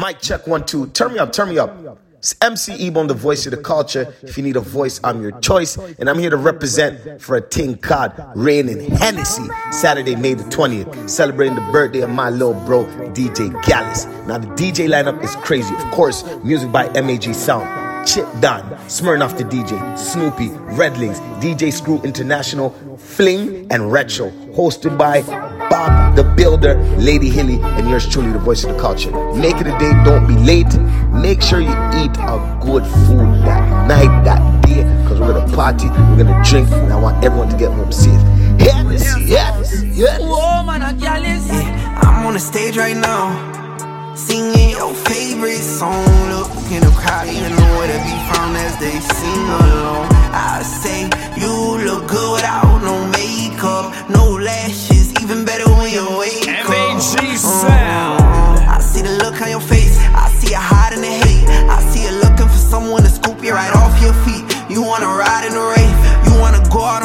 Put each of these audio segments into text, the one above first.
Mic check one, two. Turn me up, turn me up. It's MC Ebone, the voice of the culture. If you need a voice, I'm your choice. And I'm here to represent for a ting Cod, Raining Hennessy. Saturday, May the 20th. Celebrating the birthday of my little bro, DJ Gallis. Now, the DJ lineup is crazy. Of course, music by MAG Sound. Chip Don, Smirnoff the DJ, Snoopy, Redlings, DJ Screw International, Fling, and Retro. Hosted by Bob the Builder, Lady Hilly, and yours truly, the voice of the culture. Make it a day, don't be late. Make sure you eat a good food that night, that day, because we're gonna party, we're gonna drink, and I want everyone to get home safe. Hennessy, Hennessy, Hennessy. Whoa, man, I'm on the stage right now, singing your favorite song. Look in the crowd, even know where to be found as they sing along. I say you look good without no makeup, no lashes, even better when you wake up. MAG mm. sound. I see the look on your face. I see you hiding the hate. I see you looking for someone to scoop you right off your feet. You wanna ride in the rave. You wanna go out.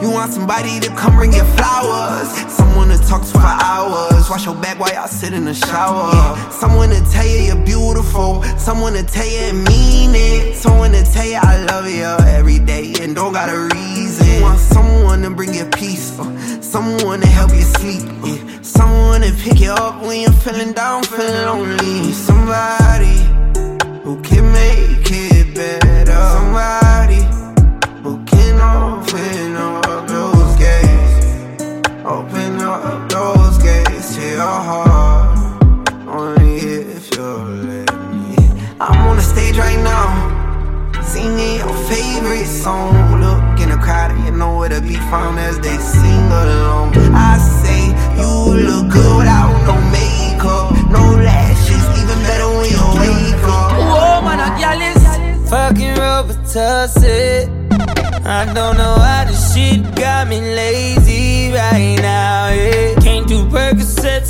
You want somebody to come bring you flowers. Someone to talk to for hours. Wash your back while y'all sit in the shower. Someone to tell you you're beautiful. Someone to tell you and mean it. Someone to tell you I love you every day and don't got a reason. You want someone to bring you peace. uh, Someone to help you sleep. yeah. Someone to pick you up when you're feeling down, feeling lonely. Somebody who can make it better. Somebody who can open up your heart. Only if you'll let me. I'm on the stage right now, singing your favorite song. Look in the crowd, and you know where to be found as they sing along. I say you look good without no makeup, no lashes, even better when you wake up. Whoa, man, I got this. Fucking Robitussin. I don't know how this shit got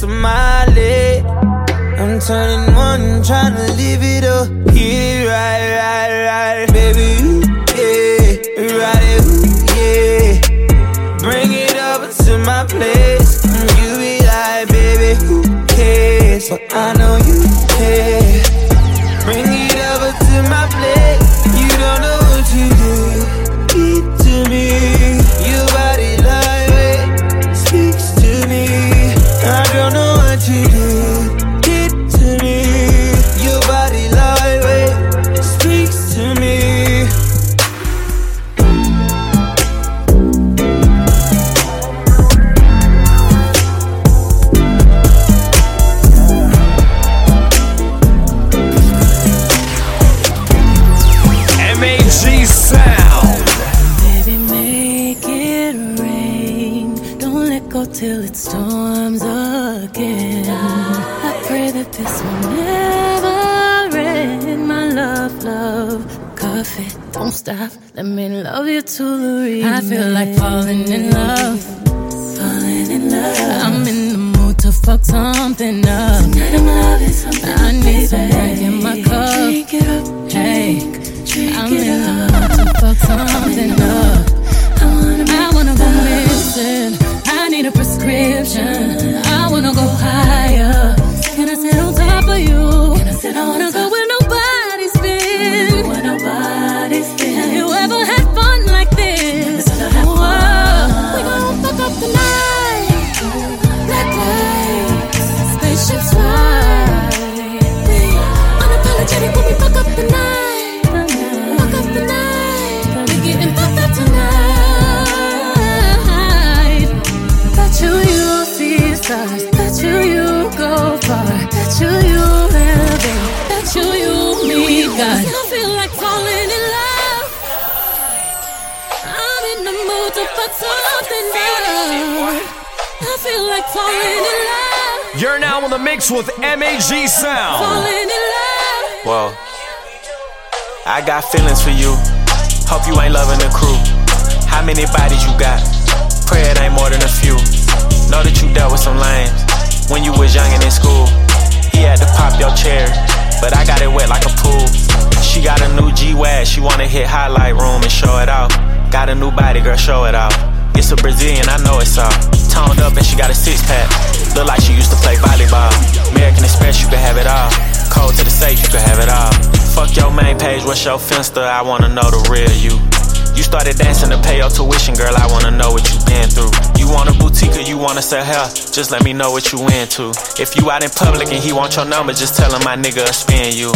On my leg. I'm turning one, trying to live it up. Yeah, right, right, right. Baby, ooh, yeah, right, ooh, yeah. Bring it over to my place. You be like, baby, who cares? But I like falling in love. I'm in the mood to fuck something up. I feel like falling in love. You're now in the mix with MAG sound. Falling in love. Whoa. I got feelings for you. Hope you ain't loving the crew. How many bodies you got? Pray it ain't more than a few. Know that you dealt with some lames when you was young and in school. He had to pop your chair, but I got it wet like a pool. She got a new G-Wag, she wanna hit highlight room and show it out. Got a new body, girl, show it out. It's a Brazilian, I know it's all. Toned up and she got a six pack. Look like she used to play volleyball. American Express, you can have it all. Cold to the safe, you can have it all. Fuck your main page, what's your finster? I wanna know the real you. You started dancing to pay your tuition, girl. I wanna know what you been through. You want a boutique or you wanna sell hair? Just let me know what you into. If you out in public and he want your number, just tell him my nigga spin you.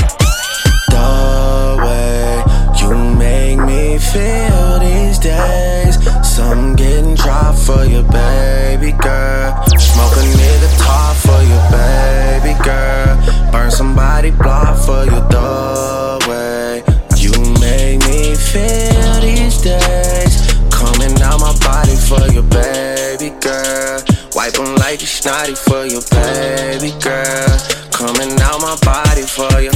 The way you make me feel these days. Some getting dropped for your baby girl. Smoke a nigga top for your baby girl. Burn somebody block for your the way you make me feel these days. Coming out my body for your baby girl. Wipe them like you snotty for your baby girl. Coming out my body for you.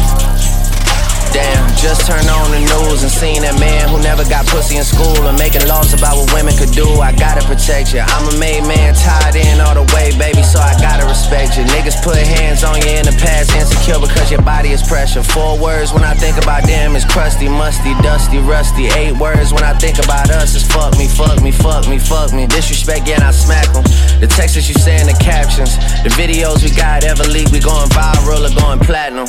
Damn, just turned on the news and seen that man who never got pussy in school and making laws about what women could do. I gotta protect you. I'm a made man, tied in all the way, baby, so I gotta respect you. Niggas put hands on you in the past, insecure because your body is pressure. Four words when I think about them is crusty, musty, dusty, rusty. Eight words when I think about us is fuck me, fuck me, fuck me, fuck me. Disrespect, yeah, I smack them. The texts that you say in the captions, the videos we got ever leak, we going viral or going platinum.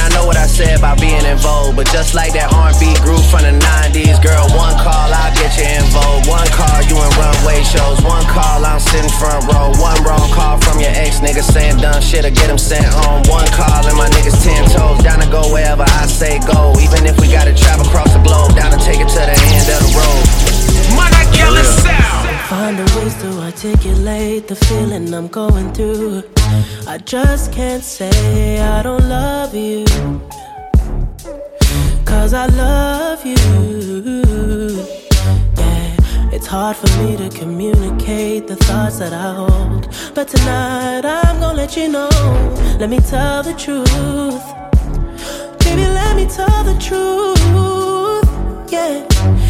And I know what I said about being in vogue, but just like that R&B group from the 90s, girl, one call, I'll get you in vogue. One call, you in runway shows. One call, I'm sitting front row. One wrong call from your ex nigga saying dumb shit or get him sent home. One call and my niggas ten toes down to go wherever I say go. Even if we gotta travel across the globe, down to take it to the end of the road. Mon A Gallis sound. Find a ways to articulate the feeling I'm going through. I just can't say I don't love you. Cause I love you. Yeah, it's hard for me to communicate the thoughts that I hold. But tonight I'm gonna let you know. Let me tell the truth. Baby, let me tell the truth. Yeah,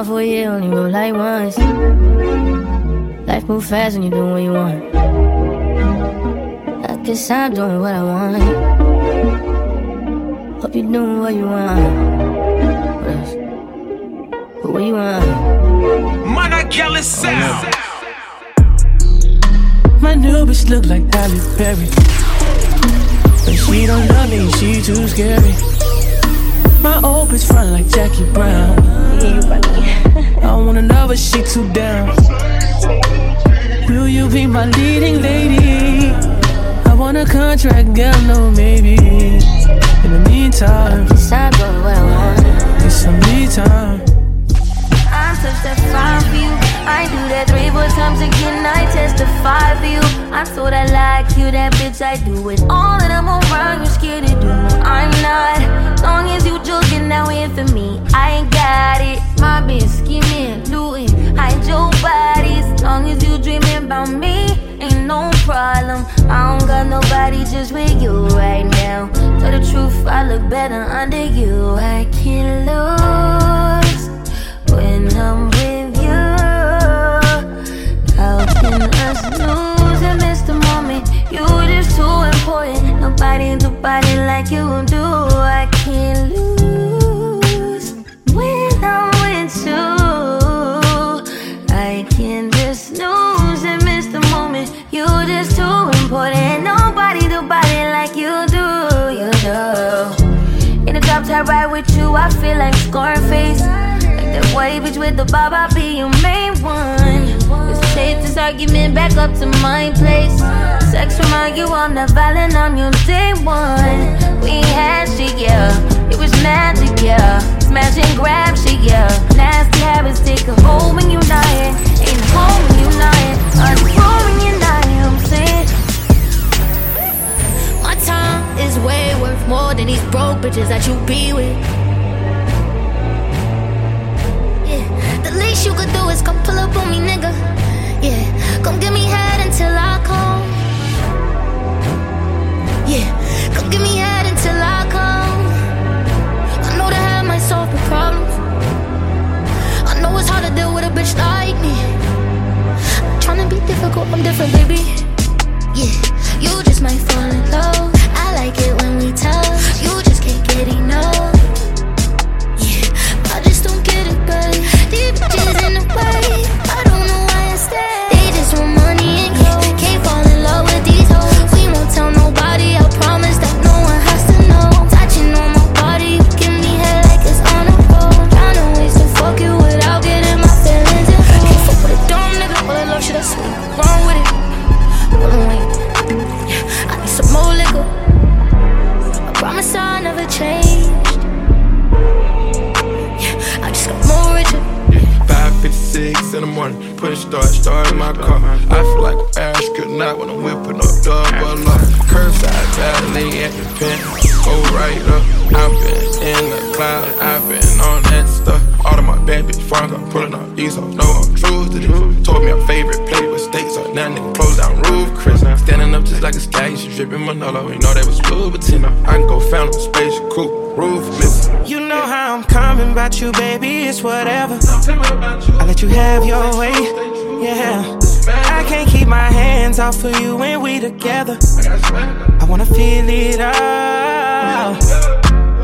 Been gone for a year, only roll like once. Life move fast when you do what you want. I guess I'm doing what I want. Hope you're doing what you want. What else? But what you want? Mon A Gallis sound. My new bitch look like Halle Berry. But she don't love me, she too scary. My old bitch front like Jackie Brown. I wanna know but she too down. Will you be my leading lady? I want a contract, girl, no maybe. In the meantime, Guess I'm doing what I it's some me time. I do that three, four times again. I testify for you. I'm so that like you, that bitch. I do it all, and I'm around. You scared to do? I'm not. Long as you joking, now in for me. I ain't got it. My bitch scheming, looting, hide your bodies. Long as you dreaming about me, ain't no problem. I don't got nobody just with you right now. Tell the truth, I look better under you. I can't lose when I'm miss the moment? You just too important. Nobody do body like you do. I can't lose when I'm with you. I can just snooze and miss the moment. You just too important. Nobody do body like you do, you do. In the top top ride with you, I feel like Scarface. Like that white bitch with the bob, I'll be your main one. Take this argument back up to my place. Sex remind you I'm not violent, I'm your day one. We had shit, yeah. It was magic, yeah. Smash and grab shit, yeah. Nasty habits take a hold when you're lying. Ain't home when you're lying. Unfold when you're lying, I'm saying. My time is way worth more than these broke bitches that you be with. Yeah, the least you could do is come pull up on me, nigga. Yeah, come give me head until I come. Yeah, come give me head until I come. I know that have might solve the problems. I know it's hard to deal with a bitch like me. Tryna be difficult, I'm different, baby. Yeah, you just might fall in love. I like it when we touch. You just can't get enough. Yeah, I just don't get it, babe. Bitches in the way. Push start, start my car. I feel like a Irish good night when I'm whipping up double up. Curbside valet at the pen, go right up. I've been in the cloud, I've been on that stuff. Of my bad bitch pulling up. Know I'm true to this. Told me our favorite steaks up. Now nigga close down roof, Chris. Standing up just like a sky, she dripping Manolo. You know that was. I can go found a space. You know how I'm coming about you, baby, it's whatever. I let you have your way, yeah. I can't keep my hands off of you when we together. I wanna feel it all.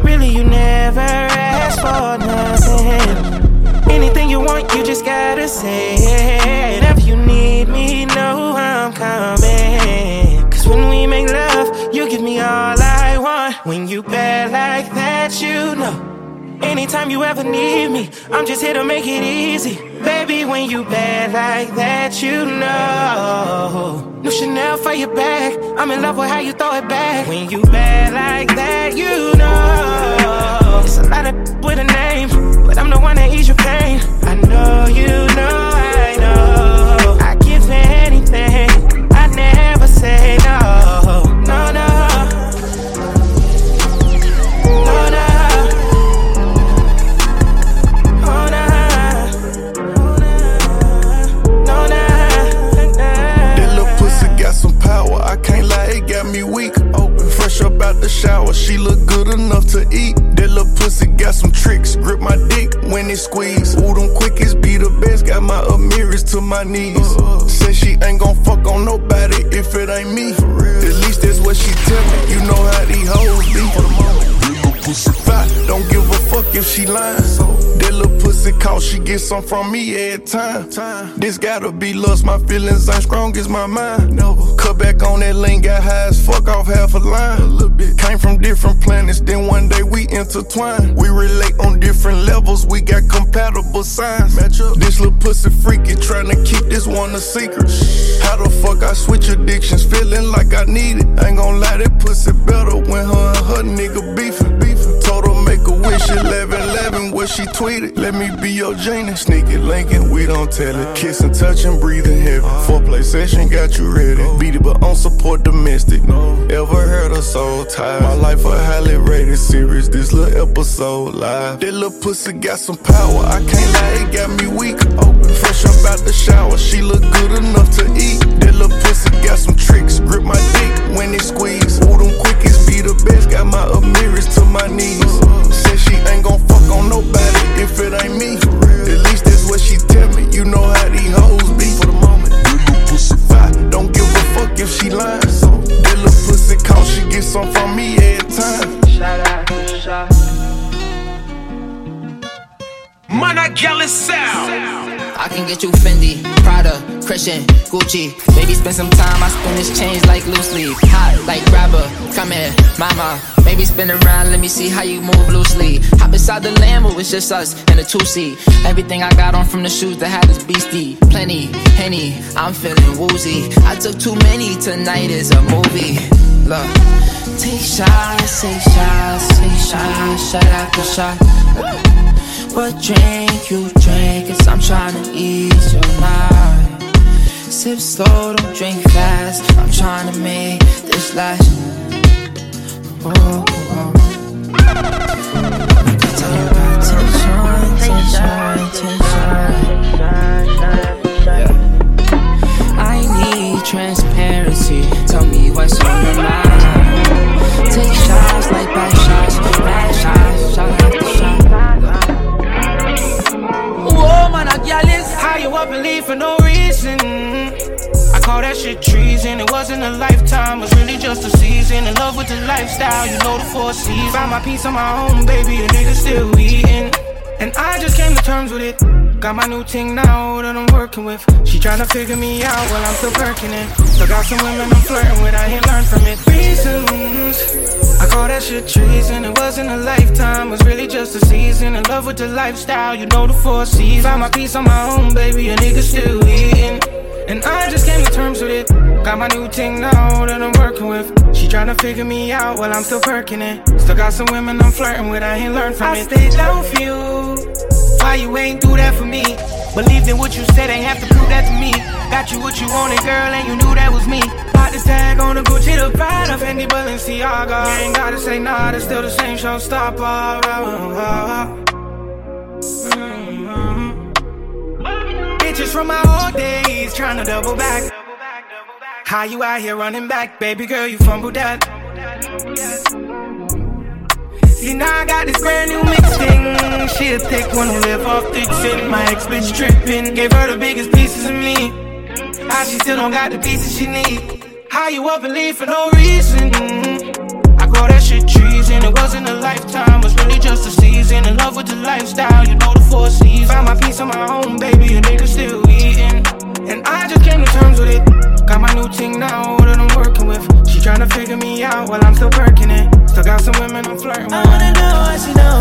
Really, you never asked for nothing. Anything you want, you just gotta say it. Whenever you need me, know I'm coming. Cause when we make love, you give me all I want. When you bad like that, you know. Anytime you ever need me, I'm just here to make it easy. Baby, when you bad like that, you know. New Chanel for your bag. I'm in love with how you throw it back. When you bad like that, you know. It's a lot of with a name, but I'm the one that ease your pain. I know you know, I know. I give anything. I never say no. No, no. Got me weak. Open, fresh up out the shower, she look good enough to eat. Got some tricks, grip my dick when it squeeze. Ooh, them quickies be the best, got my Amiris to my knees. Say she ain't gon' fuck on nobody if it ain't me. At least that's what she tell me, you know how these hoes be. That little pussy fat, don't give a fuck if she lying. That little pussy call, she get some from me every time. This gotta be lust, my feelings ain't strong as my mind. Cut back on that lane, got high as fuck off half a line. A little bit. Came from different planets, then one day we intertwine. We relate on different levels, we got compatible signs. Match up. This little pussy freaky, tryna keep this one a secret. How the fuck I switch addictions, feeling like I need it. Ain't gon' lie, that pussy better when her and her nigga beefing. Wish, 11 11, what she tweeted. Let me be your genie. Sneaky linking, we don't tell it. Kissing, touching, breathing heavy. Foreplay session got you ready. Beat it, but on support domestic. No, ever heard a soul tie? My life a highly rated series. This little episode live. That little pussy got some power. I can't lie, it got me weak. Open, fresh up out the shower. She look good enough to eat. That little pussy got some tricks. Grip my dick when it squeeze. Ooh, them quickies be the best. Got my Amiris to my knees. Said she ain't gon' fuck on nobody if it ain't me. At least that's what she tell me. You know how these hoes be for the moment. That little pussy fat, don't give a fuck if she lying. So that little pussy call, she get some from me every time. Shout out, shout Mon A Gallis sound. I can get you Fendi, Prada, Christian, Gucci. Baby, spend some time, I spend this change like loosely. Hot like grabber, come here, mama. Maybe spin around, let me see how you move loosely. Hop inside the Lambo, it's just us and a two seat. Everything I got on from the shoes that had this beastie. Plenty, henny, I'm feeling woozy. I took too many, tonight is a movie. Look, take shots, take shots, take shots, shot after shot. What drink you drink? Cause I'm trying to ease your mind. Sip slow, don't drink fast. I'm trying to make this last. Oh, oh. Tell you about tension, tension, tension. I need transparency. Tell me what's on your mind. Take shots like bad shots, bad shots, shot after shot. Whoa, man, I jealous. How you up and leave for no reason? Call that shit treason. It wasn't a lifetime, it was really just a season. In love with the lifestyle, you know the four seasons. Found my peace on my own, baby, a nigga still eating. And I just came to terms with it. Got my new ting now that I'm working with. She tryna figure me out while I'm still working it. Still got some women I'm flirting with, I ain't learned from it. Reasons. I call that shit treason. It wasn't a lifetime, it was really just a season. In love with the lifestyle, you know the four seasons. Found my peace on my own, baby, a nigga still eating. And I just came to terms with it. Got my new ting now that I'm working with. She tryna figure me out while I'm still perking it. Still got some women I'm flirting with, I ain't learned from I it. stayed down for you. Why you ain't do that for me? Believed in what you said, ain't have to prove that to me. Got you what you wanted, girl, and you knew that was me. Bought the tag on the Gucci, the Prada, Fendi, Balenciaga. You ain't gotta say nah, it's still the same showstopper. Bitches from my old days, tryna double back. How you out here running back, baby girl? You fumbled that. See now I got this brand new mix thing. She a thick one who live off thick sin. My ex bitch tripping, gave her the biggest pieces of me. How she still don't got the pieces she need. How you up and leave for no reason? Call that shit treason. It wasn't a lifetime, was really just a season. In love with the lifestyle, you know the four seasons. Found my peace on my own, baby, a nigga still eating. And I just came to terms with it. Got my new ting now that I'm working with. She tryna figure me out while I'm still working it. Still got some women I'm flirting with. I wanna know what she know.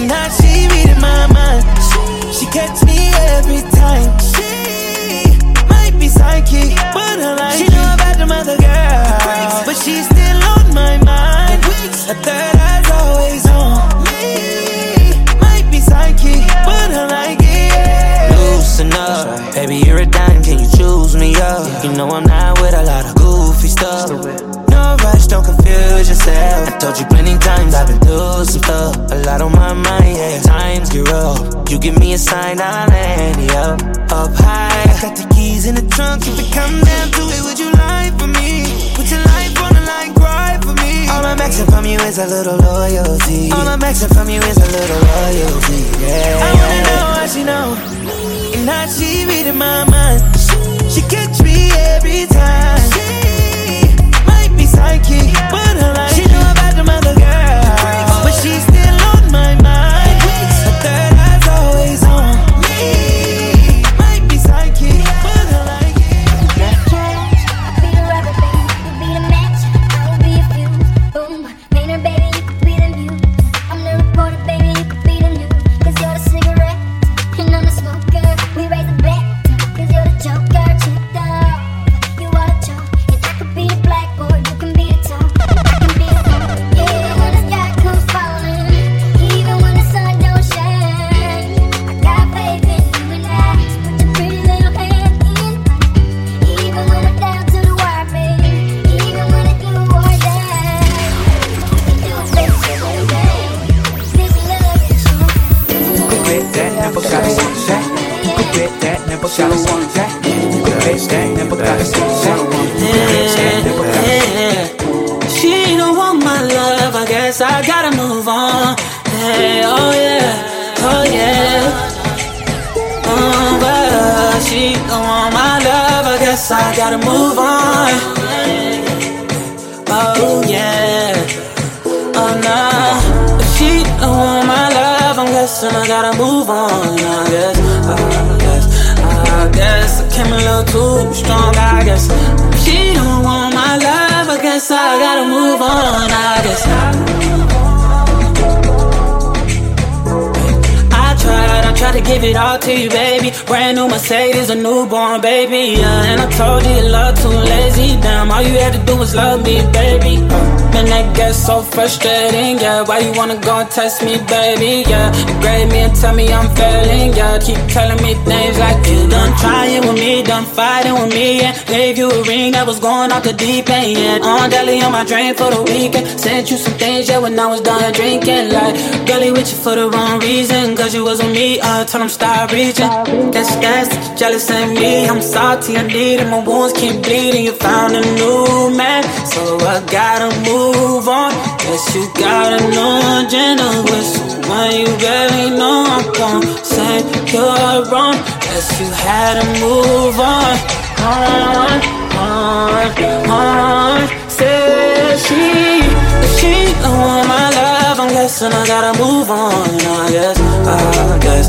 And how she reading my mind. She catch me every time. She might be psychic, but I like She know about the mother girl, but she's still on my mind. A third eye's always on me. Might be psychic, but I like it. Loosen up, baby, you're a dime, can you choose me up? You know I'm not with a lot of goofy stuff. Rush, don't confuse yourself. I told you plenty times I've been through some stuff. A lot on my mind, yeah. Times get rough. You give me a sign, I'll land you up, up high. I got the keys in the trunk. If it come down to it, would you lie for me? Put your life on the line, cry for me. All I'm asking from you is a little loyalty. All I'm asking from you is a little loyalty, yeah. I wanna know what she know. And how she reading my mind. She catch me every time. Might be but I like to give it all to you, baby. Brand new Mercedes, a newborn baby. Yeah, and I told you love too lazy. Damn, all you had to do was love me, baby. Uh, man, that gets so frustrating. Yeah, why you wanna go and test me, baby? Yeah, you grade me and tell me I'm failing. Yeah, keep telling me things like you done trying with me, done fighting with me. Yeah, gave you a ring that was going off the deep end. Yeah, on deli on my drain for the weekend. Sent you some things, yeah, when I was done drinking. Like, girlie with you for the wrong reason. Cause you was with me, I told him stop reaching. Guess that's jealous of me. I'm salty, I need it. My wounds keep bleeding. You found a new man, so I gotta move on. Guess you got a new agenda with someone you barely know. I'm gonna say you're wrong. Guess you had to move on. On, on, on. Said she, she don't want my love, I'm guessing I gotta move on. I guess, I guess,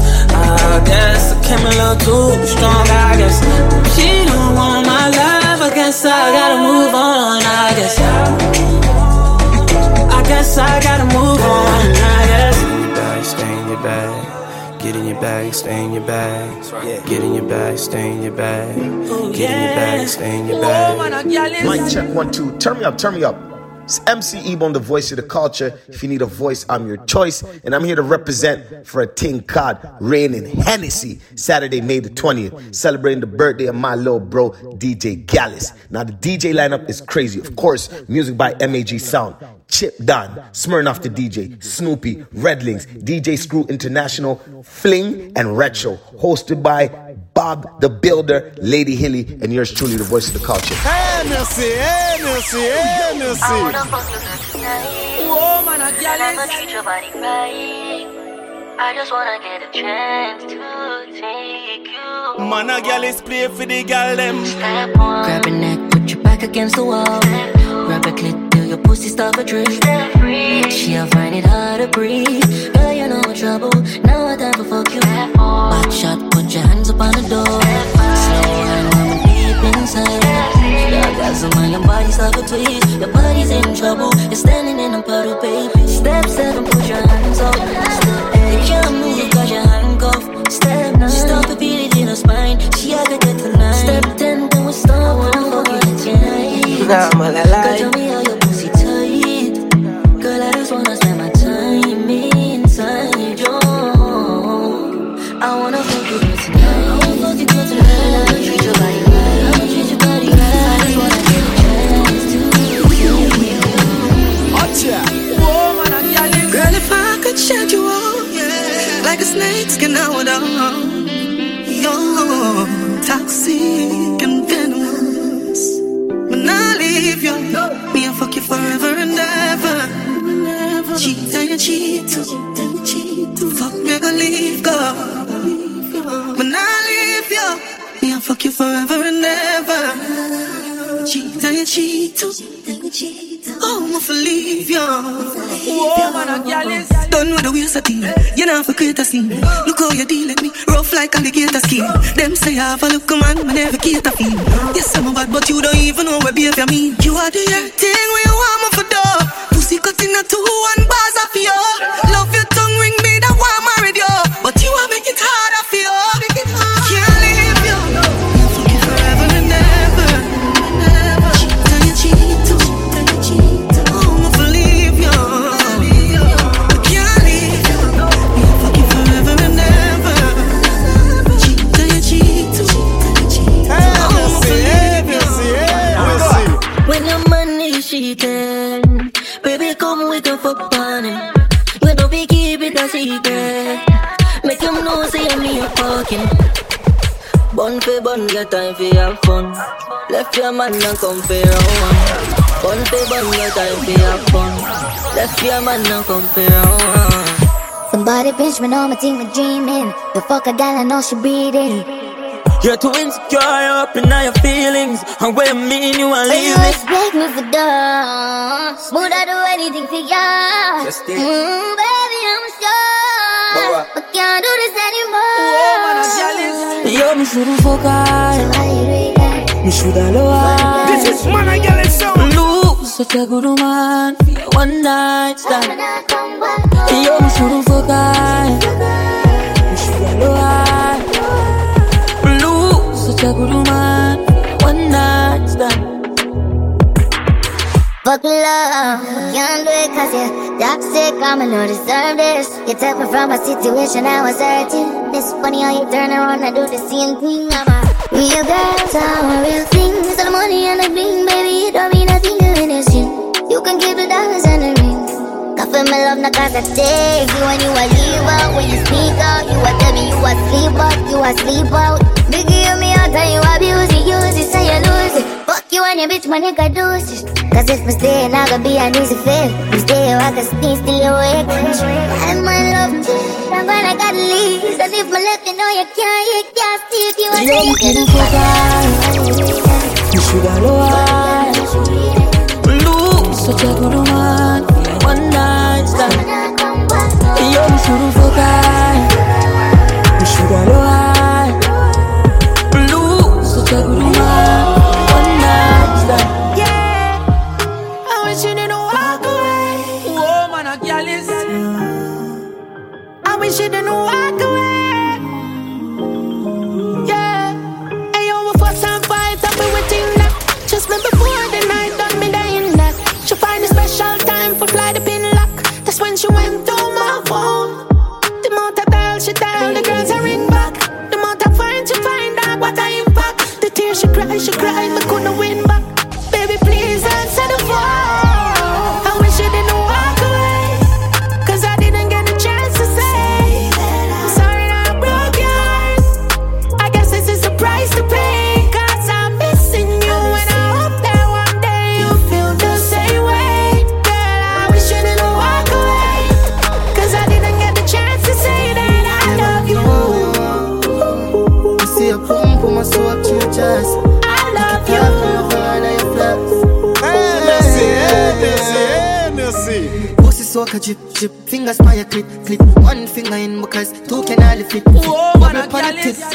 I guess I came a little too strong. I guess she don't want my love, I guess I gotta move on. I guess, I guess I gotta move on. I guess. Stay in your bag, stay in your bag. Get in your bag, stay in your bag. Get in your bag, stay in your bag. Get in your bag, stay in your bag. Mic check one, two. Turn me up, turn me up. It's MC Ebon, the voice of the culture. If you need a voice, I'm your choice. And I'm here to represent for a ting cod, Raining Hennessy, Saturday, May the 20th, celebrating the birthday of my little bro, DJ Gallis. Now, the DJ lineup is crazy. Of course, music by MAG Sound, Chip Don, Smirnoff the DJ, Snoopy, Redlings, DJ Screw International, Fling, and Retro. Hosted by Bob the Builder, Lady Hilly, and yours truly, the voice of the culture. I. Whoa, man, I And I'ma treat your body right. I just wanna get a chance to take you. Man, a gal is play for the gal them. Step one. Grab a neck, put your back against the wall. Grab a clit till your pussy start to drip. She'll find it hard to breathe. Girl, you know trouble. Now I time for fuck you. Back shot, put your hands up on the door. Slow and I'm deep inside. Your guys are your body start to twist. Your body's in trouble. You're standing in a puddle, baby. Step seven, put your hands up. Step eight, you can't move cause you're handcuffed. Step nine, stop to beat it in her spine. She had to get tonight. Step ten, then we start when I'm fucking tonight. Nah, man, I toxic and venomous. When I leave you, me I fuck you forever and ever. Cheat and you cheat. Fuck me, I leave go. When I leave you, me I fuck you forever and ever. Cheat and you cheat. Oh, I'm to leave you. Whoa, man, a gal is. Done with the waste of thing. You know, for create a scene. Look how you deal with me. Rough like alligator skin. Them say I have a look, man, man, never get a feel. Yes, I'm a bad, but you don't even know what behavior mean. You are the thing where you want me for door. Pussy cut in a two, one bars of your Bun for bun, get time for have fun. Left your man and come for round. Bun for bun, get time for have fun. Left your man and come for round. Somebody pinch me, know my team is dreaming. The fuck a gal, I know she breathing. You're too insecure, you're up in all your feelings. And what you mean you want When you leave me? expect me for dance, would I do anything for ya? Just it. Mm, baby, I'm sure Boa. I can't do this anymore. Yo, me shouldn't fuck her. You shoulda know This is man and girl and sound. Lose such a good woman for your one night stand. You shouldn't forget. You shoulda know Lose such a good woman for your one night stand. Fuck love, can't do it cause you're toxic, I'ma no deserve this. You took me from a situation I was hurting It's funny how you turn around and do the same thing I'm a real girl, so I'm a real thing So the money and the bling, baby, it don't mean nothing to anything. You can keep the dollars and the rings Coffee my love, not cause I take you When you a leave out, when you speak out You a tell me you a sleep out, you a sleep out. Biggie, you me out and you abuse it, use it, say you lose it. Fuck you and your bitch, my nigga, do it Cause if we stay, not gonna be an easy fit. We stay, oh, I can stay still awake. And my love, I'm gonna got leaves. And if my left, you know you can't, you can't see it. You You ain't couldn't forget. You shoulda know Lose such a good your one night stand. You shouldn't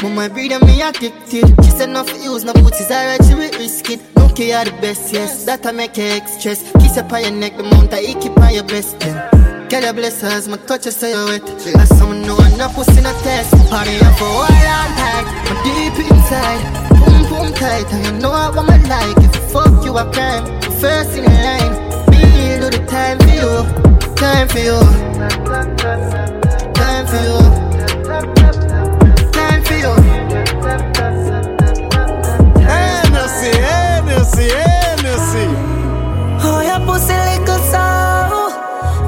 mama breed and me addicted. She said no for use, no boots is alright, she will risk it. No care the best, yes, that I make express. Kiss up on your neck, the mount I keep on your breast. Then. Girl, your blessings, my touch is so you wet. As someone know I'm not pussy a test. Party up for a while and tight, I'm deep inside. Boom, boom, tight, and you know I want my like. If you fuck you, I crime. First in the line, me do the time for you, time for you, time for you, time for you. Merci, eh, merci, eh, merci. Oh, your pussy little so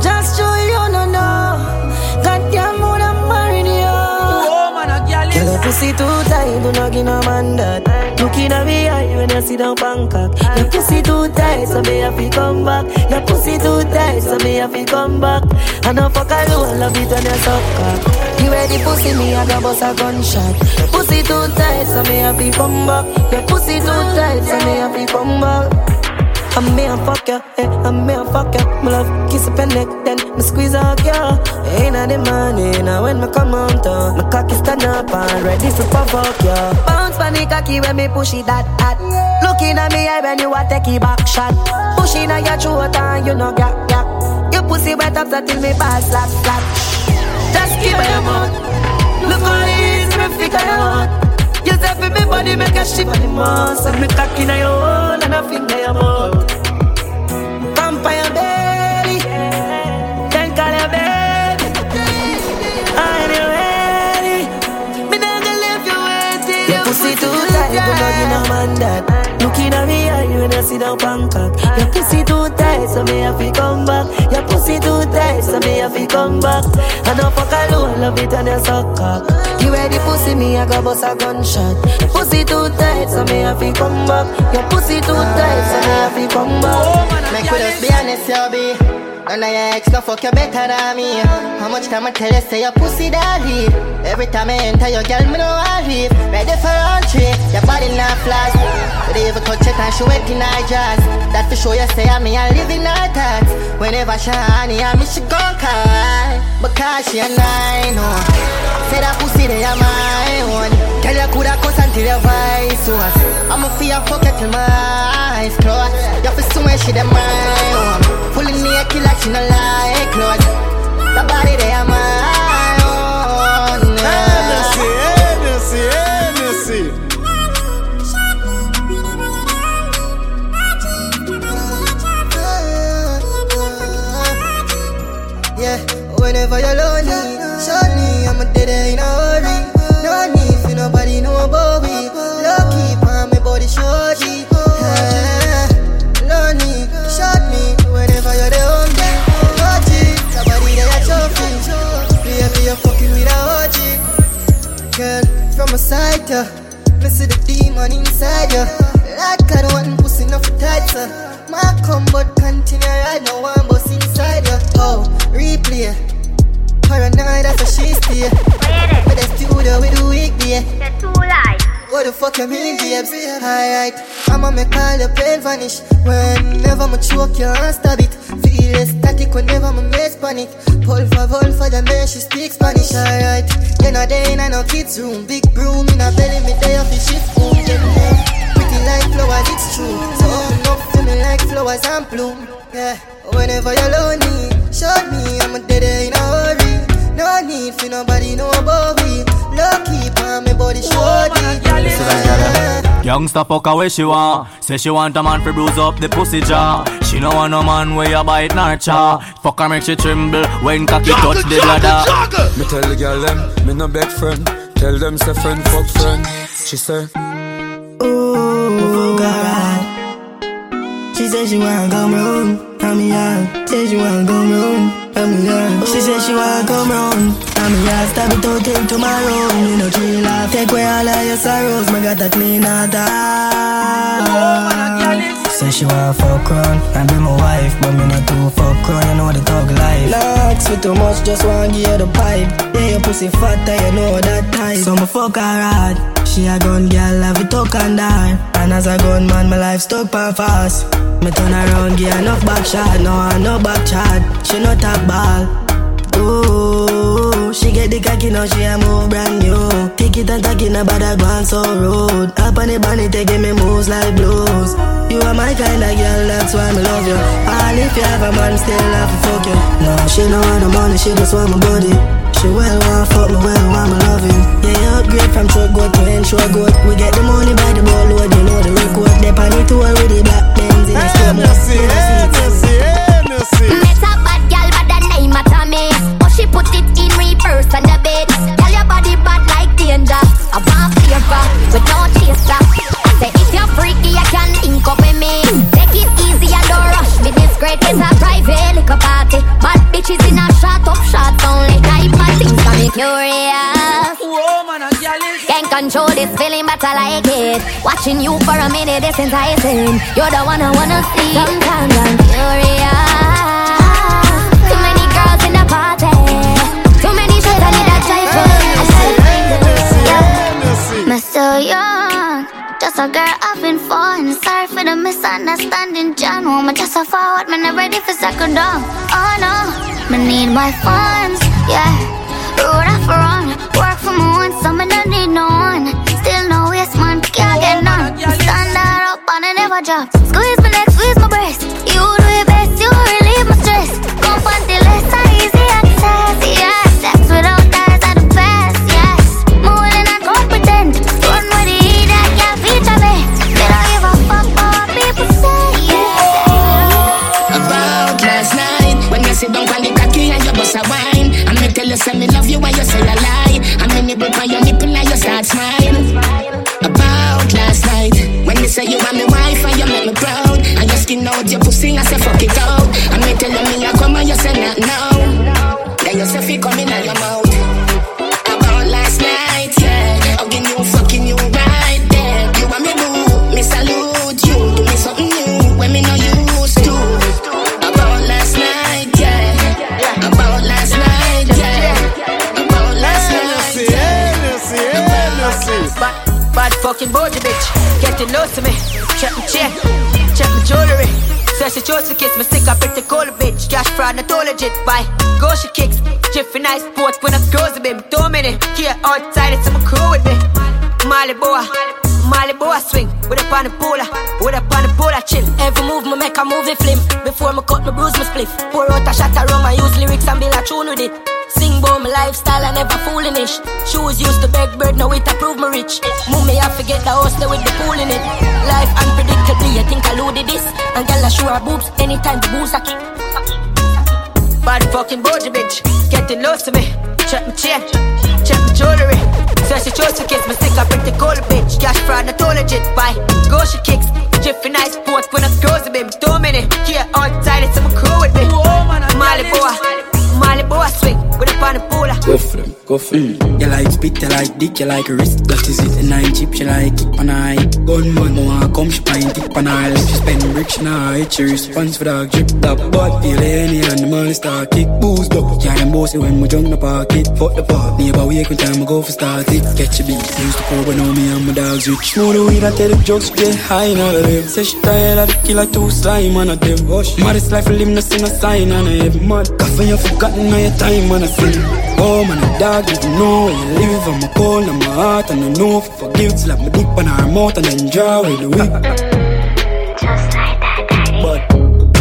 Just show you no know Goddamn mood I'm marrying you Oh man, a girl Girl, your pussy too tight, do not give no man that. Looking at me eye when you sit down Bangkok. Your pussy too tight, so me have to come back. Your pussy too tight, so me have to come back. I know fuck I do, I love it when you suck cock. You ready pussy, me I go bust a gunshot. Pussy too tight, so me have to come back. Your pussy too tight, so me have to come back. I'm and fuck ya, eh, I'm and fuck ya. My love kiss up your neck, then me squeeze out ya. Ain't a the money, now when me come on to my cocky stand up and ready for provoke ya. Bounce pon the cocky when me push it that hot. Looking at me eye when you a take it back shot. Pushing on your throat and you know gap gap. Your pussy wet up so till me pass slap slap. Just give me your mouth. Look how it is, me figure you out. You say for me body make a shiver the most. And me cocky in your hole and a finger your mouth. Pump on your belly, then call your baby. You ready? Me not gonna leave you waiting. Your pussy too tight, you know you know man that. Looking at me eye sit down Bangkok. Your pussy too tight, so me have to come back. Your pussy too tight, so me have to come back. I know fuck I do, love it when you suck cock. You ready pussy, me I go bust a gunshot. Your pussy too tight, so me have to come back. Your pussy too tight, so me have to come back. Make we just be honest, you be. None of your ex no fuck you better than me. How much time I tell you say your pussy leave? Every time I enter your girl, me know I leave. Ready for entry, your body not flash. But even touch it and she wet in her jazz. That for show you say I me I live in her thoughts. Whenever she honey, I me she gon' cry. Because she a nine, oh. Say that pussy they are my own. Oh. Tell you coulda cuss until your voice was. I'm me feel fuck it till my eyes closed. You feel so much shit in my own. Oh. Pulling me a killer, she no like clothes. The body they are my own. Oh, Hennessy, Hennessy, Hennessy. Yeah, whenever you're lonely, shortly I'm a dead in a yeah. Me see the demon inside you. Like I don't want pussy enough tight, sir. My come but continue right now, one bus inside you. Oh, replay. Paranoid, that's what she stay. But the studio we do weekday. That's too light. What the fuck you mean, babes? Alright, I'ma make all the pain vanish. Whenever I choke, you can't stab it. Feel ecstatic whenever my mates panic. Pull for vol for the man, she speaks Spanish. Alright, you know they ain't no kids room. Big broom in a belly, me day off the shift me pretty like flowers, it's true. So up to me like flowers and bloom. Yeah, whenever you're lonely, show me I'm a dead in a hurry. No need for nobody know about me. Low keep on my body shorty. Youngster fuck her where she want Say she want a man for bruise up the pussy jaw She no want no man where you bite nor chaw Fuck her make she tremble when cocky touch the bladder Me tell the girl them, me no beg friend. Tell them say friend fuck friend. She say, Ooh, God. She say she wanna come round, I'm young. Say she wanna come round, I'm young. She say she wanna come I'm young. Stop it out till tomorrow. Me no chill off. Take away all of your sorrows. Me got a clean heart. Say she wanna fuck round and be my wife, but me not too fuck round. You know the thug life. Ask me too much, just wanna give you the pipe. Yeah, your pussy fat, and you know that type. So me fuck her hard. She a gun girl, have it tuck and die. And as a gunman, my life stuck pan fast. Me turn around, give her enough back shot. No, I no back chat. She no top ball. Ooh, get the cocky now, she a move brand new. Take it and take it, but I go on so road. Up on the bunny, taking me moves like blues. You are my kind of girl, that's why I love you. All if you have a man, still have to fuck you. No, she no want the money, she just want my body. She well want fuck me, well want my loving. Yeah, you upgrade from truck goat to ensure goat. We get the money by the boatload, you know the record. They pan it tour with the black Benz in the stomach. Hennessy, Hennessy, Hennessy. Met a bad gal by the name of Tommy. But she put it in reverse on the bed. Tell your body bad like danger. A bomb fever with no chaser. I say if you're freaky, you can link up with me. Take it easy and don't rush me. This great is a private liquor party. Bad bitches in a shot up shots only. Type of things got me curious. Can't control this feeling, but I like it. Watching you for a minute is enticing. You're the one I wanna see. Sometimes I'm curious. So young. Just a girl having fun. Sorry for the misunderstanding, John. Woman, just a forward. Me not ready for second down. Oh no. Me need my funds. Yeah. Road off run. Work for me once, so me don't need no one. Still no waste man, can't get none. Stand up and I never drop. Sit down on the cocky and you bust a wine. And me tell you say me love you when you say a lie. And me nibble on your nipple and you start smile. About last night When you say you want me wife and you make me proud. And you skin out your pussy and say fuck it out. And me tell you me I come and you say not now fucking body bitch. Getting close to me. Check my chain. Check my jewelry. Says she chose to kiss me, stick up pretty cold bitch. Cash fraud, not all legit. Bye. Go she kicks. Jiffy nice sport when I close the bim. Two minutes. Here outside, it's some crew with me. Molly boy. Malibu I swing, with up on the polar, with up on the polar chill. Every move me make a movie film. Before me cut me bruise me spliff. Pour out a shot around my use lyrics and build a tune with it. Sing about my lifestyle, I never fooling ish. Shoes used to beg bird, now it approve me rich. Move me, I forget the house there with the pool in it. Life unpredictable, you think I loaded this. And girl, I show her boobs anytime the booze I kick. Body fucking bougie bitch, getting close to me. Check my chain, check my jewelry. So she chose to kiss me, stick up pretty cold bitch. Cash fraud, not all legit. Bye, go she kicks. Jiffy nice sport when I close a bim. Two minutes, yeah, all tight, it's my crew with me. Molly boy, Molly boy swing with a pan pool. Go for them, go for them. Mm. You like spit, you like dick, you like a wrist. That is it. And nine chip, she like it on eye. Gunman, no one come, she pint it on eye. She spend rich, she nah hit. She response for that drip top. But feel any and the money start kick. Booze up, yeah, I'm bossy when we jump the pocket. Fuck the park, neighbor wake when time I go for start it. Catch a beat, used to pour, but now me and my dogs rich. Smoke the weed, I tell the jokes, get high in all of them. Say she tired of the killer, two slime on a them. Maddest life, live, no see no sign on a heavy mud. Coffee, you forgotten all your time on a sin. Oh man, a dog, you know where you live. I'm a cold, I'm a heart, and I know I forgive. Slap my dick on her mouth and then draw with the whip. But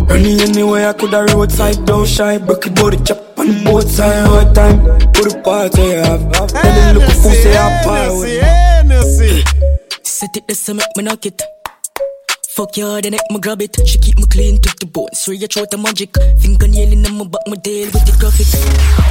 running anywhere I could have roadside, don't shy. Broke it body chop on both sides all the time. Put a part where you have. Tell them look pussy up Set it this make me knock it. Fuck your then make me grab it. She keep me clean, took the bones, through your throat the magic. Fingernail in my back, my deal with the graphic.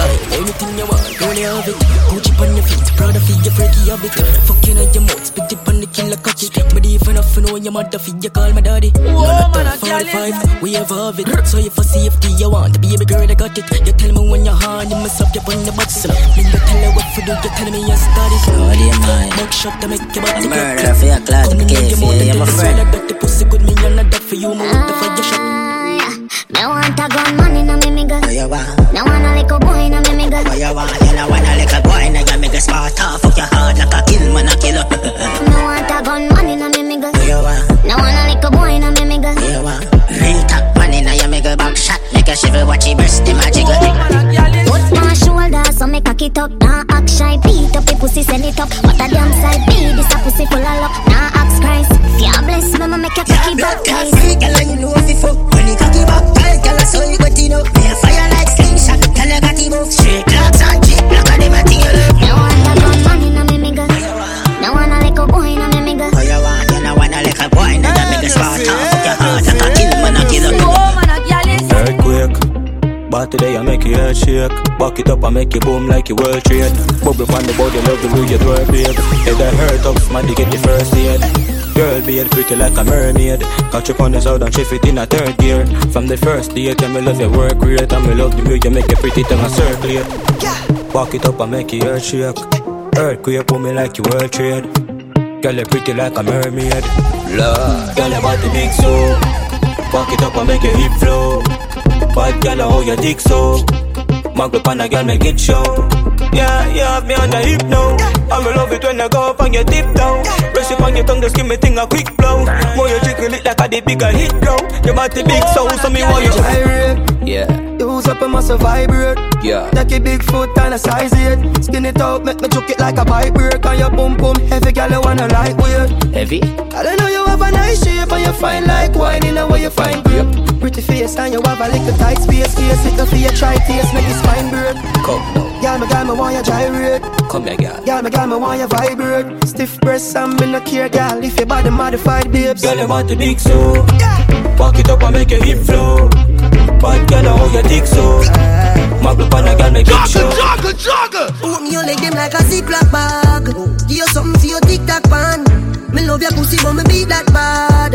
Aye, anything you want, girl, you have it. Gucci on your feet, proud of you, freaky of it. Fuck you on your mouth, spit it on the killer cocky. But if enough, you know your mother feed, you call my daddy. Whoa, man, I 45, we have have it. So if I safety you want, the baby girl, I got it. You tell me when you're hard, you mess up your on your butt. So, then you tell her what to do, you tell me you started. Sorry, man. Back shot to make your body Murder for your class, okay, yeah, you're my friend. That the pussy good, me and that for you, me with the fire shot. Ah, me want a gun man in a me middle. What you want? Me want a little boy in a me middle. What you want? You know want a little boy now you make a smart off ah, Fuck your heart like a kill man a killer Me want a gun man in a me middle. What you want? Me want a little boy in a me middle. What you want? Real top money now you make a back shot Make a shiver watch your breast them a jiggle Put my shoulder so me cock it up. Nah act shy, beat up the pussy, send it up. What a damn side be this a pussy full of luck. Yeah bless me make your cocky back guys. girl you know if you fuck When you cocky back tight girl I saw you it up Me a fire Body there, I make your head shake. Back it up, I make you boom like you world trade. Bubble on the body, love the way you twerk, babe. Head I hurt up, man, to get the first aid. Girl, be pretty like a mermaid. Catch up on the south and shift it in a third gear. From the first date, tell me love your work rate. And me love the way you make your pretty tongue a circulate. Back it up, I make your head shake. Earthquake, pull me like you world trade. Girl, you pretty like a mermaid. Love girl, your body big so. Back it up and make your hip flow. Bad girl, how you dick so. Mag up on a girl, make it show. Yeah, you have me on the hip now. I'ma love it when I go up on your tip down. Rest it on your tongue, just give me thing a quick blow. More you jiggle it like a the bigger hit ground. Your body big so, so me want you. Gyrate. Yeah. Use up a muscle vibrate. Yeah. Take a big foot and a size it. Skin it out, make me choke it like a bike break. And your boom boom heavy, girl, you wanna lightweight. Heavy? I don't know you have a nice shape and you fine like wine in a way you find grape. Pretty face and you have a little tight space. Face it for your try taste, make your spine break. Come now. Girl, me girl, me want you gyrate. Come here, girl. Girl, me girl, me want you vibrate. Stiff breasts and me no care, girl. If your body modified, babes. Girl, you want the big so. Back it up and make your hip flow. Bad girl, how you dick so. Mag up on a girl, make it show. Jogger, jogger. Open your leg them like a ziploc bag. Give you something for your tic tac pan. Me love your pussy, but me beat that bad.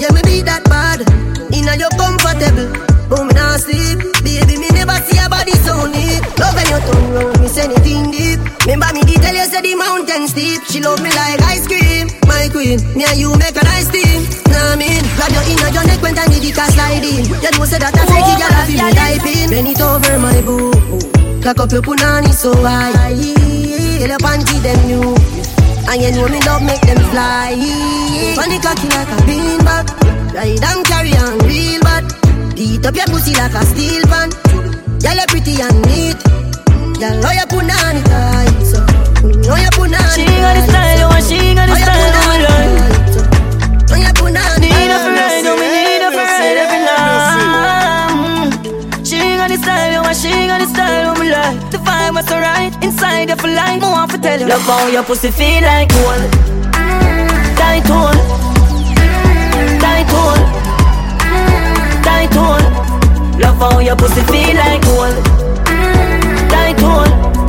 Yeah, me beat that bad. Inna your comfortable, but me not sleep. Baby, me never see a body so neat. Love when you turn round, me say anything deep. Remember me tell you say the mountain steep. She love me like ice cream, my queen. Me and you make a nice team. Nah, me grab your inna your neck when time me the car slide in. You know say that a freaky oh, girl I feel me type in. Bend it over my boo. Cock up your punani so high. Your panty them new. And you know me love make them fly. Funny cocky like a beanbag. Ride and carry on real bad. Eat up your pussy like a steel pan. Y'all are pretty and neat. Y'all know oh. you put on it so. Know you put on it oh. oh, mm. She got the style, oh, she got the style, Know oh, my lord. Know you put on it Need a friend, oh, we need a friend every night. She got the style, oh, she got the style, oh, my lord. The vibe was alright, inside of a light. More want to tell you. Love how your pussy feel like gold. Tight hole. Tight hole. Love how your pussy feel like gold. Tight hole.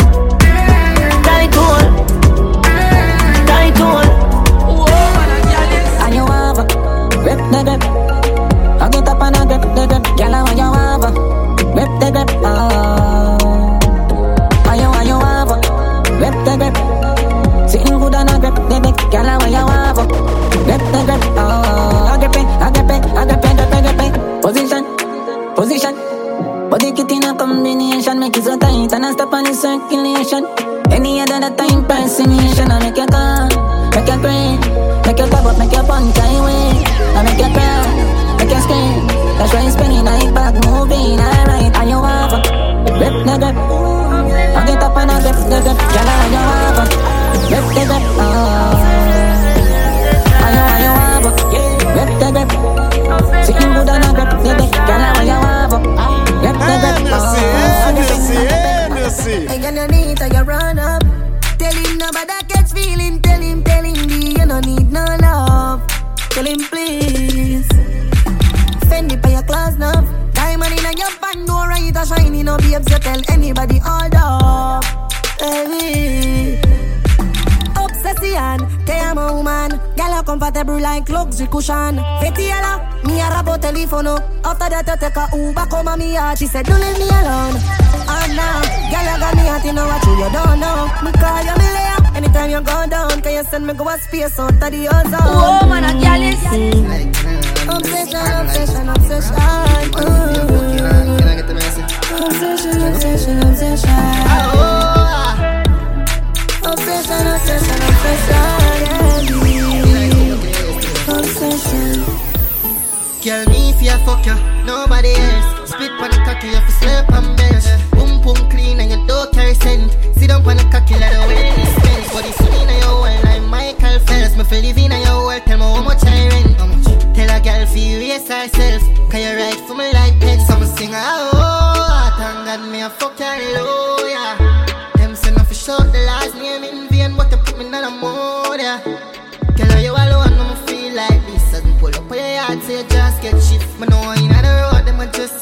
Space out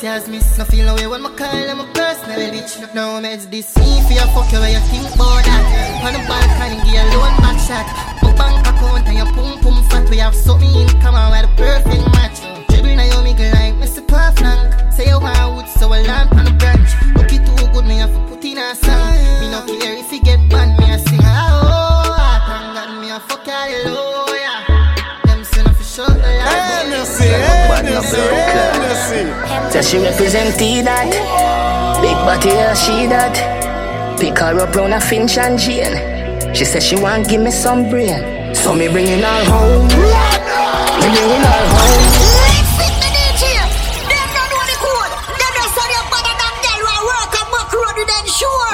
them as miss. No feel no way when me call them a personal bitch. No meds this if you fuck you, where you think about that? On the balcony, give you loan back shot. My bank account and your pum pum fat. We have something in common, we're the perfect match. Dribble now you make like Mr. Perflank. Say you want wood, so I land on the branch. Look it too good, me have to put in a song. Me no care she represent T that Big body, she that Pick her up round a Finch and Jane. She said she want give me some brain. So me bringing her home. Me bringing her home.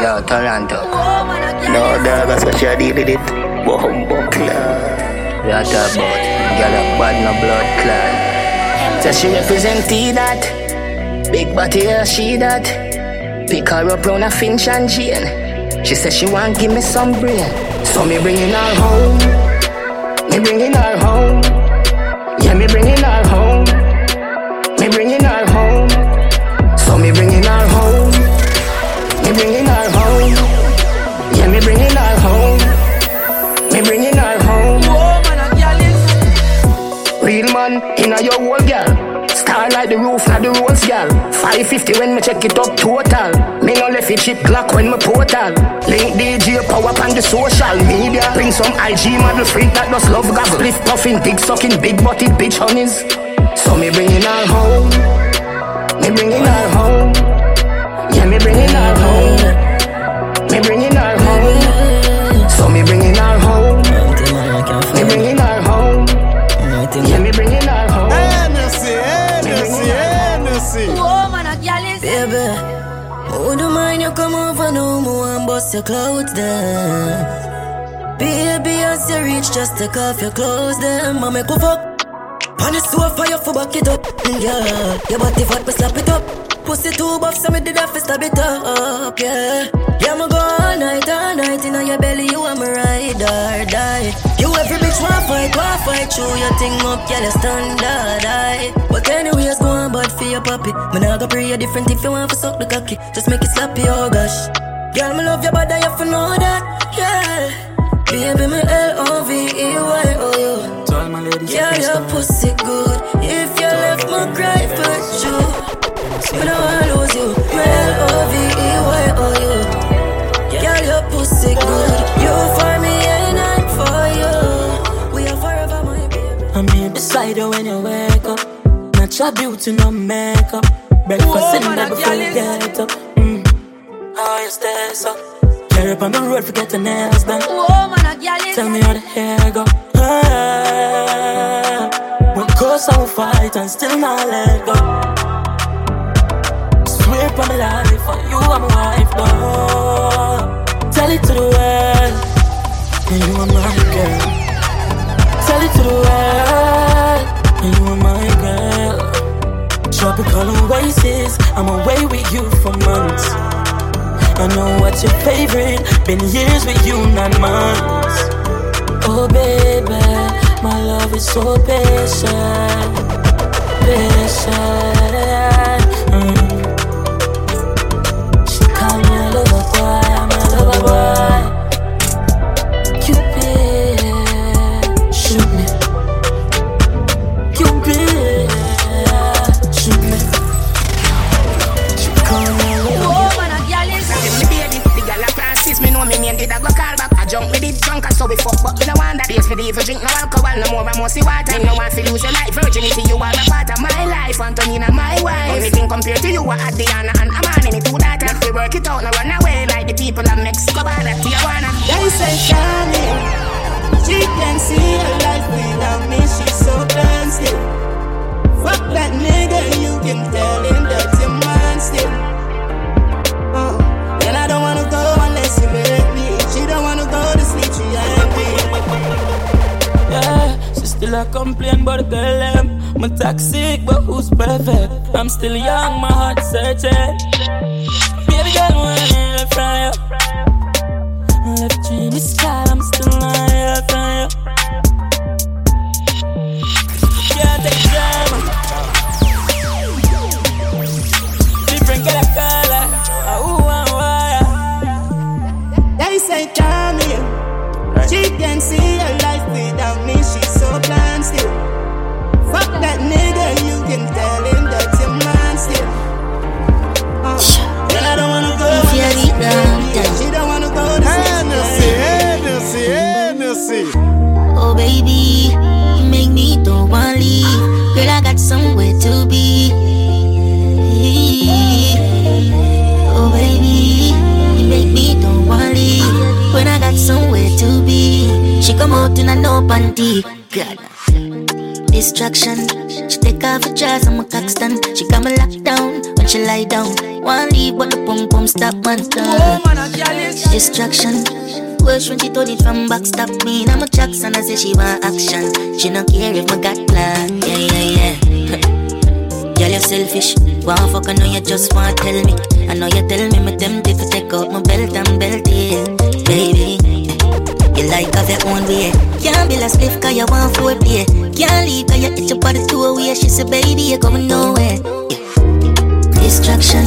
Yo, Toronto. No, dog, that's what you did with it. Bomb buckler What about Girl, a bad no blood clot. Say she represent T that Big body, yeah, she that. Pick her up round a Finch and Jane. She said she want give me some brain. So me bringing her home. Me bringing her home. Yeah, me bringing her home. Me bringing her home. So me bringing her home. Me bringing her home. Yeah, me bringing her home. Me bringing her home. Real man, inna your whole girl. Star like the roof, not the rolls, gal. 550 when me check it up total. Me no left it chip clock when me portal. Link DJ power up on the social media. Bring some IG model freak that does love goggle. Split puffing, big sucking, big butted bitch honeys. So me bringing her home. Me bringing her home. Yeah, me bringing her home. Me bringing her home. So me bringing her home. Bust your clothes down? Baby, as you reach, just take off your clothes then. Mama, go fuck. On the sofa, you for back it up. Yeah, your body fat, but slap it up. Pussy too buff, so me did have to stab it up, yeah. Yeah, me go all night, all night, in your belly, you are my ride or die. You every bitch want fight, want fight, chew your thing up, yeah, you standard, aye. But anyways, go on bad for your puppy. Me nah go pray a different if you want to suck the cocky. Just make it sloppy, oh gosh. Girl, me love your body, you have to know that, yeah. Baby, me L-O-V-E-Y-O-U To all my ladies Yeah, your pussy good. If you left me cry for you Me don't wanna lose you. Me L-O-V-E-Y-O-U Girl, your pussy good. You for me and I for you. We are forever, my baby. I'm here beside you when you wake up. Natural beauty, no makeup. Breakfast Whoa, in that before you get up. How you stay so? Carry up on the road, forget the nails done. Whoa, man, a girl is Tell me how the hair go. Ah, when close I will fight and still not let go. Swear on my life, for you I'm a wife, no. Tell it to the world, and you are my girl. Tell it to the world, and you are my girl. Tropical oasis, I'm away with you for months. I know what's your favorite, been years with you, not months. Oh baby, my love is so patient, patient. Mm. She call me a lover boy, I'm a boy. So we fuck, but me no want that. Base for the evil drink, no alcohol, no more, I must see water. Me no want to lose your life, virginity, you are a part of my life, Antonina, my wife. Everything compared to you, I had Diana and Amani, me two daughters. Let me work it out, no run away like the people of Mexico, border, Tijuana. They say Shani, she can see her life without me, she's so blind. Fuck that nigga, you can tell him that your man still. Uh, and I don't wanna go unless you let Yeah, she still a complain about the girl them. I'm toxic, but who's perfect? I'm still young, my heart searching. Baby girl, when I left from you, left you in the sky, I'm still not here from you. Can't take drama. Different kind of color. Ah, ooh, and why? They say Shani, she can see her can tell him that your man still. Uh, and I don't wanna go If you beat down, Yeah, She don't wanna go to Hennessy, sleep. Hennessy, Hennessy. Oh baby, you make me don't wanna leave. Girl, I got somewhere to be. Oh baby, you make me don't want leave. When I got somewhere to be, she come out in a no panty. God. Distraction. She take off her dress, I'm a cockstand. She got me locked down when she lie down. One leave, but the pum pum stop oh, man. Whoa, man, is Distraction. Worse when she told it from back stop me. I'm a Jackson, I say she want action. She not care if my got plan. Yeah, yeah, yeah. Girl, you're selfish. Want fuck, I know you just want to tell me. I know you tell me, me tempted to take out my belt and belt it. Baby, you like have your own way. Can't be last spliff, cause you want foreplay. Can't leave, cause you hit your body to a way. She said, baby, you're going nowhere. Yeah. Distraction.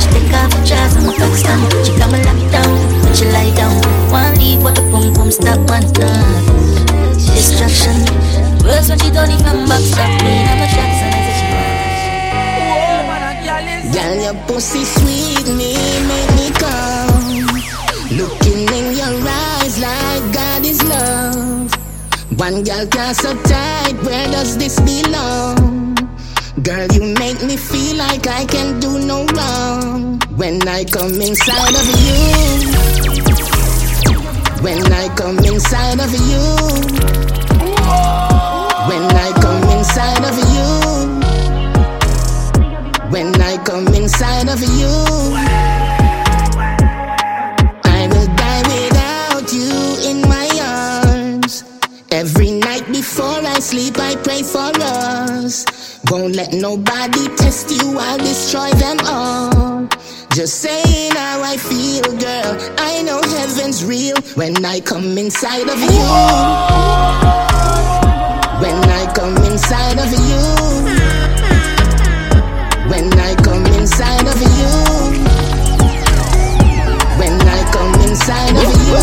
She take off her dress, I'm a Pakistan. She got me locked down when she lie down. One leave, but the boom boom stop one time. Distraction. Worse when she don't even back stop me. I'm a Jackson, say Girl, your pussy sweet, me make me come. Looking One girl can't so tight, where does this belong? Girl, you make me feel like I can do no wrong. When I come inside of you, when I come inside of you, when I come inside of you. When I come inside of you, arms. Every night before I sleep, I pray for us. Won't let nobody test you, I'll destroy them all. Just saying how I feel, girl. I know heaven's real when I come inside of you. When I come inside of you. When I come inside of you. When I come inside of you.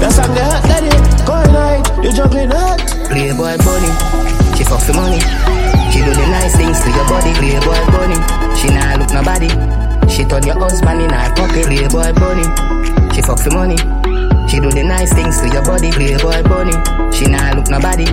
That's on the hot daddy. Going night, you juggling hot. Playboy bunny, she fuck for money. She do the nice things to your body. Playboy bunny, she nah look nobody. She turn your husband in her pocket. Playboy bunny, she fuck for money. She do the nice things to your body. Playboy bunny, she nah look nobody.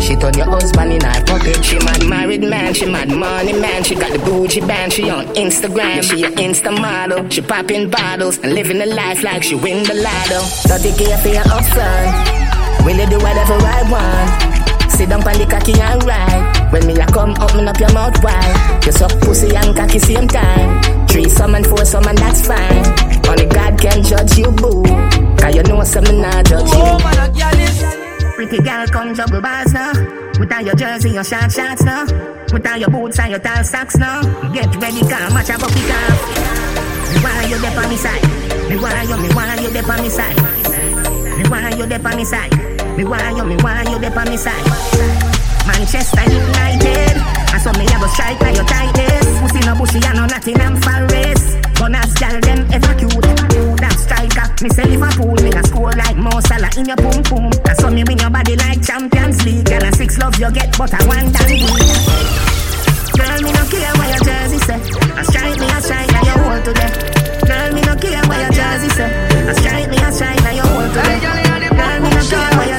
She turn your husband in her pocket. She mad married man, she mad money man. She got the bougie band, she on Instagram. She a Insta model. She popping bottles and living a life like she win the lotto. Dirty care for your upfront. Will you do whatever I want? Sit down on the cocky and ride. When me a come, open up your mouth wide. You suck pussy and cocky same time. Three some and four some and that's fine. Only God can judge you, boo. Cause you know some not judge you. Pretty girl, come juggle bars now. Put on your jersey, your short shorts now. Put on your boots and your tall socks now. Get ready, come match a bucket off. Me want you there on me side. Me want you, me want you there on me side. Me want you there on me side. Me want you, me want you there on me side. Manchester United. I saw me a strike like your tightest. Pussy no bushy and no Nottingham Forest. Gunners gal them ever cute. That striker, me say Liverpool, me a score like Mo Salah in your boom boom. That's so me win your body like Champions League. Girl, a six love you get, but I want that Girl, me no care what your jersey say. I strike me, I shine, now you hold today. Girl, me no care what your jersey say. I strike me, I shine, now you hold today. Girl, me no care what your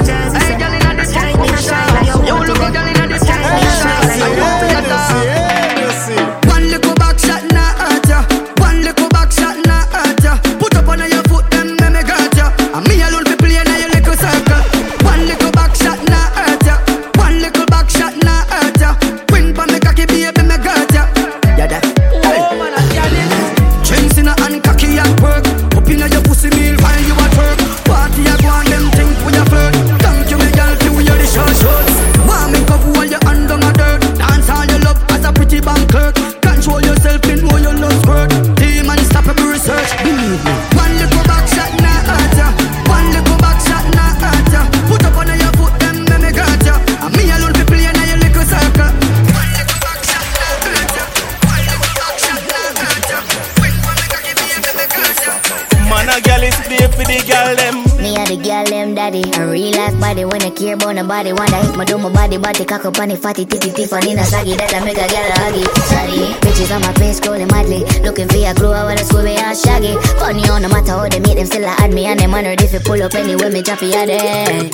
body I about nobody Wanda hit my do my body body on the fatty titty tiffany na saggy That I make a girl huggy. Sorry. Bitches on my face scrolling madly Looking for a glow I wanna swim me and shaggy. Funny on no matter how they meet them still a add me And them on ready if pull up anyway me drop it at them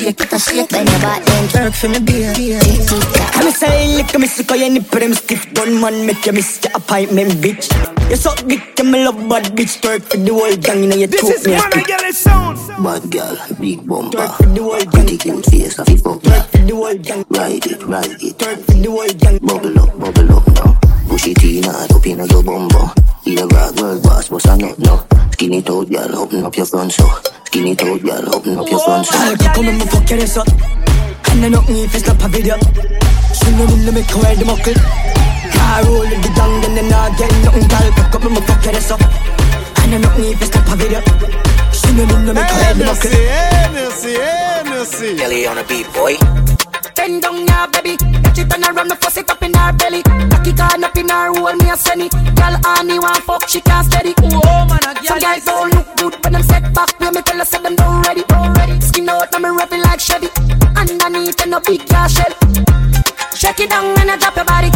shake, it a shake. Bend your back then Work for me beer. Tick, tick, tock I'm say lick me sick of your nipple them stiff Gun man make you miss your appointment bitch You suck dick and me love bad bitch Twerk for the whole gang inna your This throat is me a man, I get it sound. Bad girl, big bumper. Twerk for the whole gang Pretty cute face, a fit up. Twerk for the whole gang Ride it, ride it. Twerk for the whole gang Bubble up, bubble up now. Push it in hard up inna your bumbo. Either rock world boss, but I not no. Skin it out, girl, open up your front so. Skin it out, girl, open up your front so. Ay, come and me fuck your ass up And I knock me if it's not a video She know me to make her wear the muckle Car roll with the gang and then I get nothing girl Pick up and me fuck your ass up And I knock me if it's not a video She know me to make her wear the muckle Hennessy, Hennessy. Kelly on a beat, boy. Bend down now, baby. Get it turn around, fuss it up in her belly. Cocky can up in her hole, me a send it. Girl, honey want fuck, she can't steady. Oh man, a Some guys don't look good when them set back. When me tell her, say them don't ready, don't ready. Skin out, now me it like Chevy. Underneath, and a big cash shell. Shake it down and I drop your body.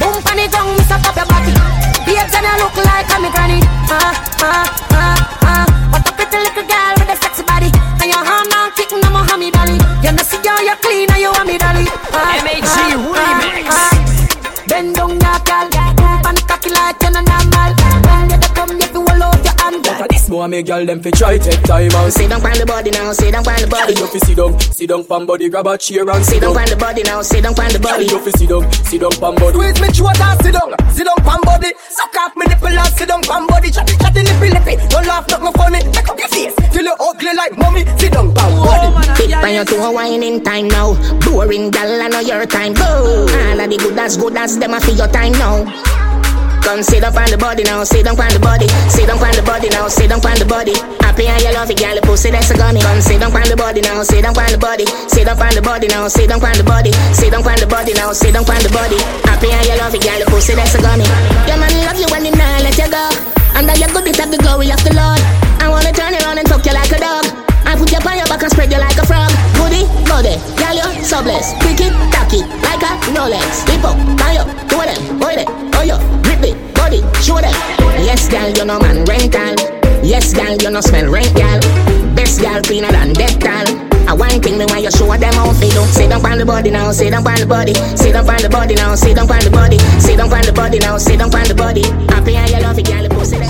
Boom, pan it down, miss up your body. Babes and I look like I'm a granny. Ah, ah, ah, ah. Ah, remix. Bend down your gal. Pump and cocky like you're normal. When you come, you feel all over your hand. But this boy me girl them fi try take time out. Sit down on the body now, sit down on the body. You fi sit down, sit down pon body, grab a chair and sit down on the body now, sit down on the body. You fi sit down, sit down pon body. Squeeze me throat and sit down, sit down pon body. Suck off me nipple and sit down pon body. Chatty chatty lippy lippy, don't laugh nothing funny. Make up like mommy. Sit down pon body. Tip on your toe, whining time now. Boring gal, I know your time. Go. All of the good as good as them, I feel your time now. Come sit down on the body now, sit down on the body, sit down on the body now, sit down on the body. Happy and you love it, girl, the pussy that's a gummy. Come sit down on the body now, sit down on the body, sit down on the body now, sit down on the body, sit down on the body now, sit down on the body. Happy and you love it, girl, the pussy that's a gummy. Your man love you when you not let you go. And that you good, it have the glory of the Lord. I wanna turn around and fuck you like a dog. I put you on your back and spread you like a frog. Goody, body, girl, you so blessed. Quick it, tacky, like a Rolex. Flip up, tie up, do it, boy it, oh yo, grip it, body, show them. Yes, girl, you know man rental. Yes, girl, you know smell rent, girl. Best girl, cleaner than death, girl. I want thing me when you show them how they do. Sit down on the body now, sit down on the body, sit down on the body now, sit down on the body, sit down on the body now, sit down on the body. Happy and you love it, girl, pussy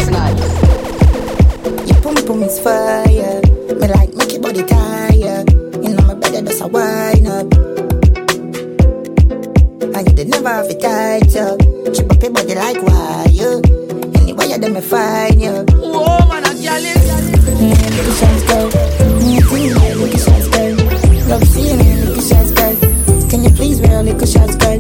that's good. Your pum pum is fire. Me like make your body tired. You know my bed does a wine up. And you did never have it tight up. Chip up your body like wire. Anyway, you me find you. Whoa, oh, man, I'm jealous. Yeah, look at shots think yeah, look at shots. Love seeing look at shots girl. Can you please wear look at shots girl?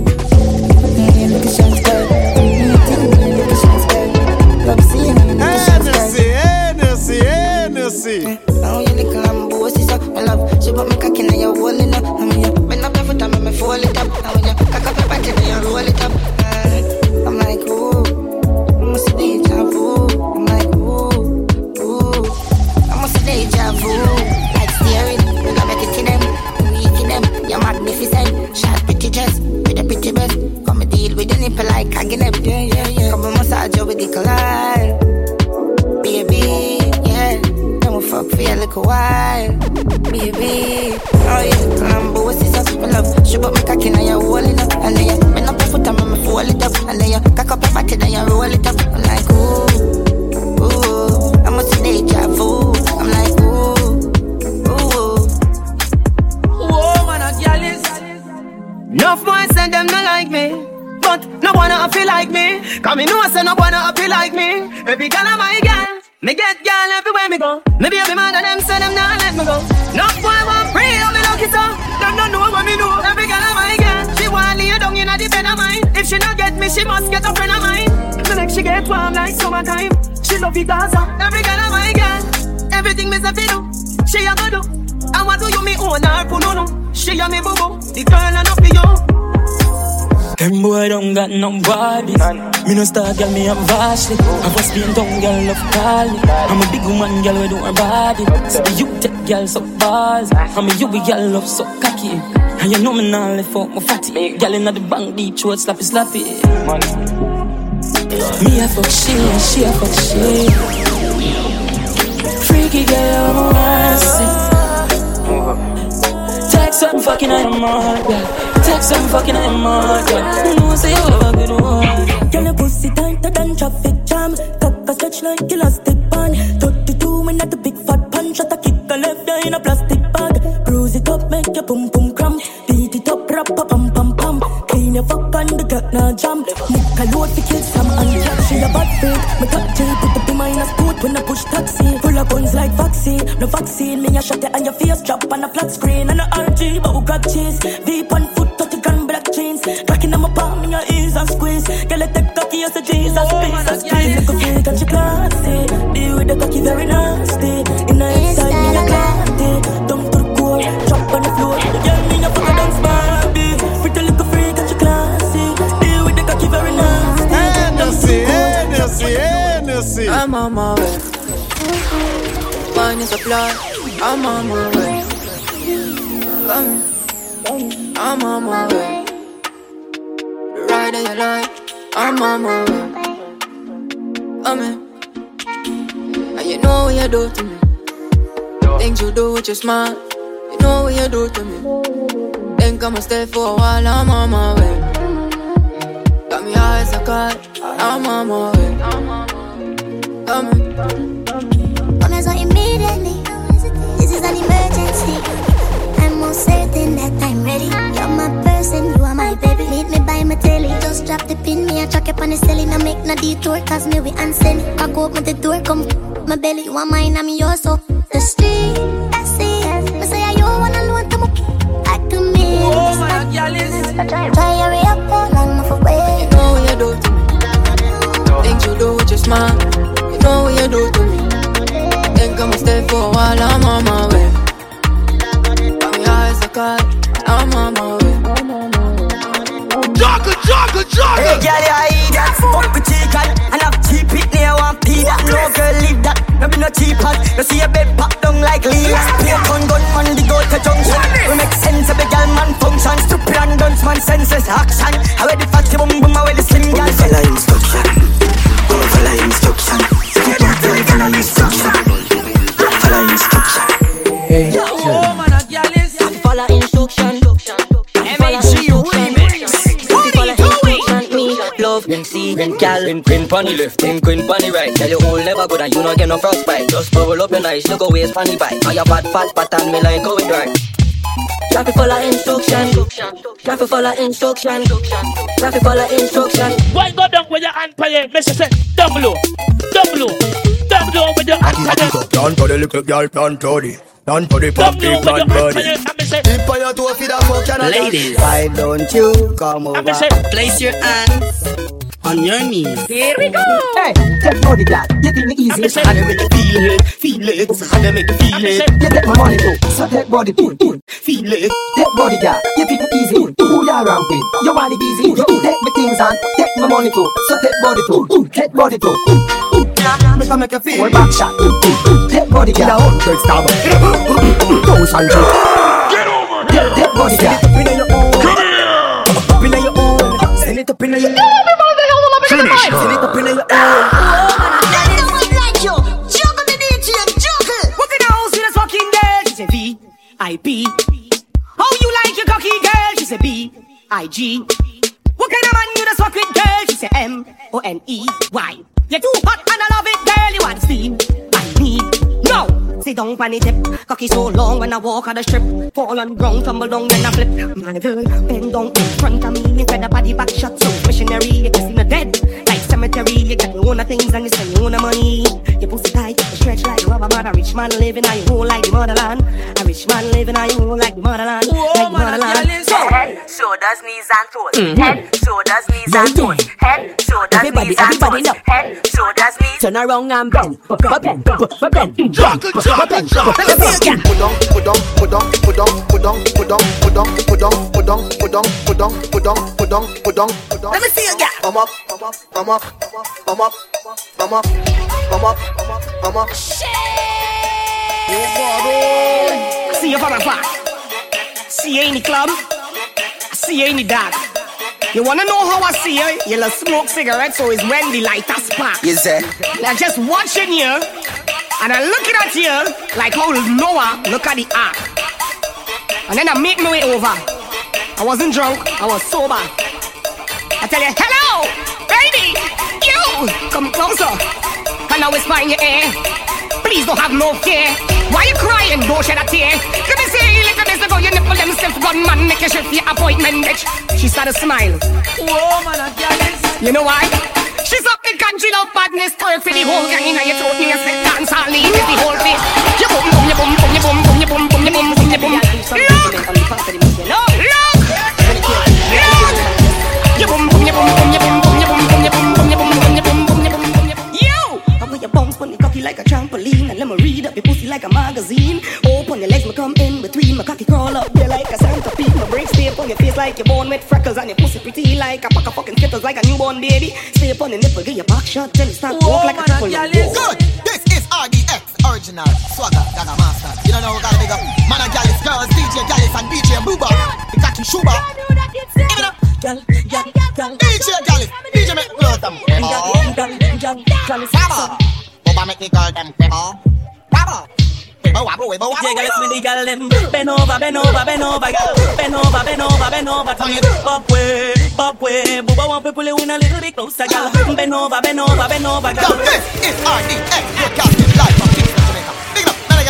Fuck a while, baby. Oh yeah, Lambo, what's this up? My love, she put me cocky now you're rolling up, and then you bend up your foot and me fold it up, and then you cock up your body then you roll it up. I'm like ooh, ooh, I must see deja vu. I'm like ooh, ooh. Whoa, man, I'm jealous. Enough boys say them not like me. But no one to feel like me. Cause me know say no one to feel like me. Every girl of my girl. Me get girl everywhere me go. Me baby mother get warm like summertime. She love it Gaza. Every girl of my girl. Everything me say fi do. She a go do. I want to you me own her pununu. She a me boo boo. The girl and up for you. Them boy don't got no body. Me no star girl, me am vastly. I was being down girl, love call. I'm a big woman girl, we do her body. So the you take girl so bars. I'm a you be girl, love so cocky. And you know me now left out my fatty. Girl inna the bank, deep throat, slappy slappy. Me a fuck she, and she a fuck she. Freaky girl, I'm a Text some fucking on your mouth, yeah. Text some fucking on your mouth, yeah. You know say you have a good one. Girl, your pussy tighter than traffic jam. Cock a stretch like elastic band. 32 when at the big fat punch. Shot a kick a left eye in a plastic bag. Bruise it up, make your pum pum Your fuck on the gut now jam. Nick a load for kids, uncapped. She a bad freak. Me top J, put the beam in a sport when I push taxi. Full of guns like vaccine. No vaccine, me a shot it on your face. Drop on a flat screen and a RG, but who got cheese? Deep on foot, 30 grand black jeans. Cracking on my palm, in your ears and squeeze. Girl, I take cocky as a Jesus, please. and squeeze. Look a freak and she classy. I'm on my way. Mine is a. I'm on my way. I'm, on my way. The ride of your life. I'm on my way. I'm in. And you know what you do to me. Things you do with your smile. You know what you do to me. Come and stay for a while. I'm on my way. Got me eyes are caught. I'm on my way. Um. Coming. Come so immediately. This is an emergency. I'm most certain that I'm ready. You're my person, you are my baby. Meet me by my telly. Just drop the pin, me a chuck up on the celly. No make no detour, cause me we unsend. I go open the door, come my belly. You are mine, I'm yours, so the street. That's it. Me say, you wanna loan to me. I can make Oh, my is. Try hurry up, oh, long enough away. You know you do. Things you do with your smile. You you do to me. Think I'ma stay for a while, I'm on my way. Got me eyes are caught. I'm on my way. Jogger, jogger, jogger. Hey, girl, you idiot. Fuck with chicken and have cheap it near one pee that. No girl leave that. No be no cheap hot. You see a bed pop down like Leela. Play gun gun man, the go to junction. We make sense of the girl man function. Stupid and dunce man senses action. How the fatty boom boom, how the slim girl. Love Then gal, then queen pony left, then queen pony right. Tell you all never good and you not get no frostbite. Just bubble up your nice, look away, pony bite. How you fat, fat, fat and me like how it right. Traffic follow instruction. Traffic follow instruction. Traffic follow instruction. Why go down with your hand for you? Mr. Say, double low, double low, double low with your hand for you. Plan for the little girl, plan for the Plan for the Double puppy, low plan for for the say, Tip on your toe, feed a fuck and a Ladies, why don't you come and me say, place your hands on your knees. Here we go. Hey, take body that, you think me and me easy. say, How to make you feel it, feel it, how to make you feel it. You take my money too, so take body too, too. Feel it, take body that, you think me easy. Mm, Who you around with? You want it easy. You take my things on, take my money too, so take body too, too. Take body too. Make I make you feel back shot. Take body that, hundred star. Thousand two. Get over here. take body that. Up in your own, Come here. up in your own. Send it up in your own. Finish Send it her. up in your own. What kind of house in a fucking girl? She say V I P. How you like your cocky girl? She say B I G. What kind of man you just fuck with girl? She say M O N E Y. You're too hot and I love it, girl. You want steam? I need no. Sit down on the tip, cocky so long when I walk on the strip. Fall on ground, tumble down, then I flip. My girl, bend down in front of me. You got the body back shot, so missionary. You can see me dead, like cemetery. You got your own things and you spend your own money. Your pussy tight, you stretch like rubber man. A rich man living on your own like the motherland. A rich man living on your own like the motherland. like the motherland. So, Shoulders, knees, and toes. Head, shoulders, knees, and toes. Head, shoulders, Everybody, knees, and toes. Head, shoulders, knees. turn around and bend, bend, bend, bend, bend. See you, girl. Put down, put down, put down, put down, put down, put down, put down, put down, put down, put down, put down, put down, put down, put down, put down. Let me see you, girl. Come up, come up, come up, come up, come up, come up, come up. See you from afar. See you in the club. See you in the dark. You wanna know how I see you? You'll smoke cigarettes, so it's when the lighter spark. You say? Now just watching you, and I'm looking at you like how Noah look at the ark. And then I make my way over. I wasn't drunk, I was sober. I tell you, hello, you, come closer. And I whisper in your ear, please don't have no fear. Why you crying? Don't shed a tear. Let me see, a little miss, go your nipple them gun man, make you shift your appointment, bitch. She started smiling. Whoa, man, a girl is. You know why? She's up the country love badness, twerk for the whole gang inna your throat, a spit dance all lead is the whole place. You boom boom, you boom boom, you boom boom, you boom boom, you boom boom, like a trampoline, and let me read up your pussy like a magazine. Open your legs, me come in between, my cocky crawl up there like a centipede. My break stay on your face like you're born with freckles, and your pussy pretty like a pack of fucking skittles like a newborn baby. Stay up on the nipple, get your back shot till it start walk like a triple. Good. This is RDX original swagger Gaga master. You don't know what gotta big up. Mon A Gallis, girls, DJ Gallis and DJ Booba. The Kaki Shuba. Give it up. DJ Gallis, DJ make blow them. Baba over, make me them the girl them Bend over, girl me way, pop way Booba want to pull you a little bit closer, girl Bend over, bend over, bend over, girl This is Big up, girl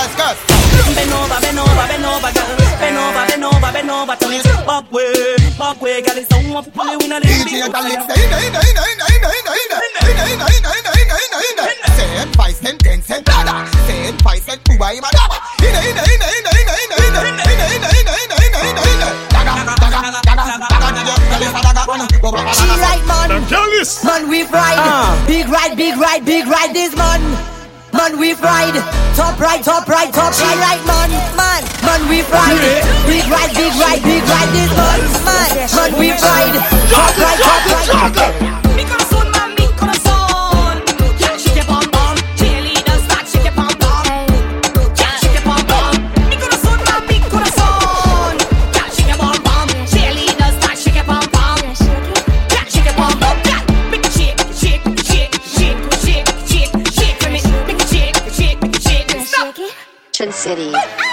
me way, pop way, girl It's someone to pull a little bit closer, girl Ten, five cent, ten cent, dollar. Ten, five cent, buy my dollar. Inna, inna, inna, inna, inna, inna, inna, inna, inna, inna, inna, inna, inna, inna. Daga, daga, daga, daga, daga. She right, man. Man, we ride. Big ride, big ride, big ride, this man. Man, we ride. Top right, top right, top right, right, man, man. Man, we ride. Big ride, big ride, big ride, this man, man. Man, we ride. Top right, top right, top right. City.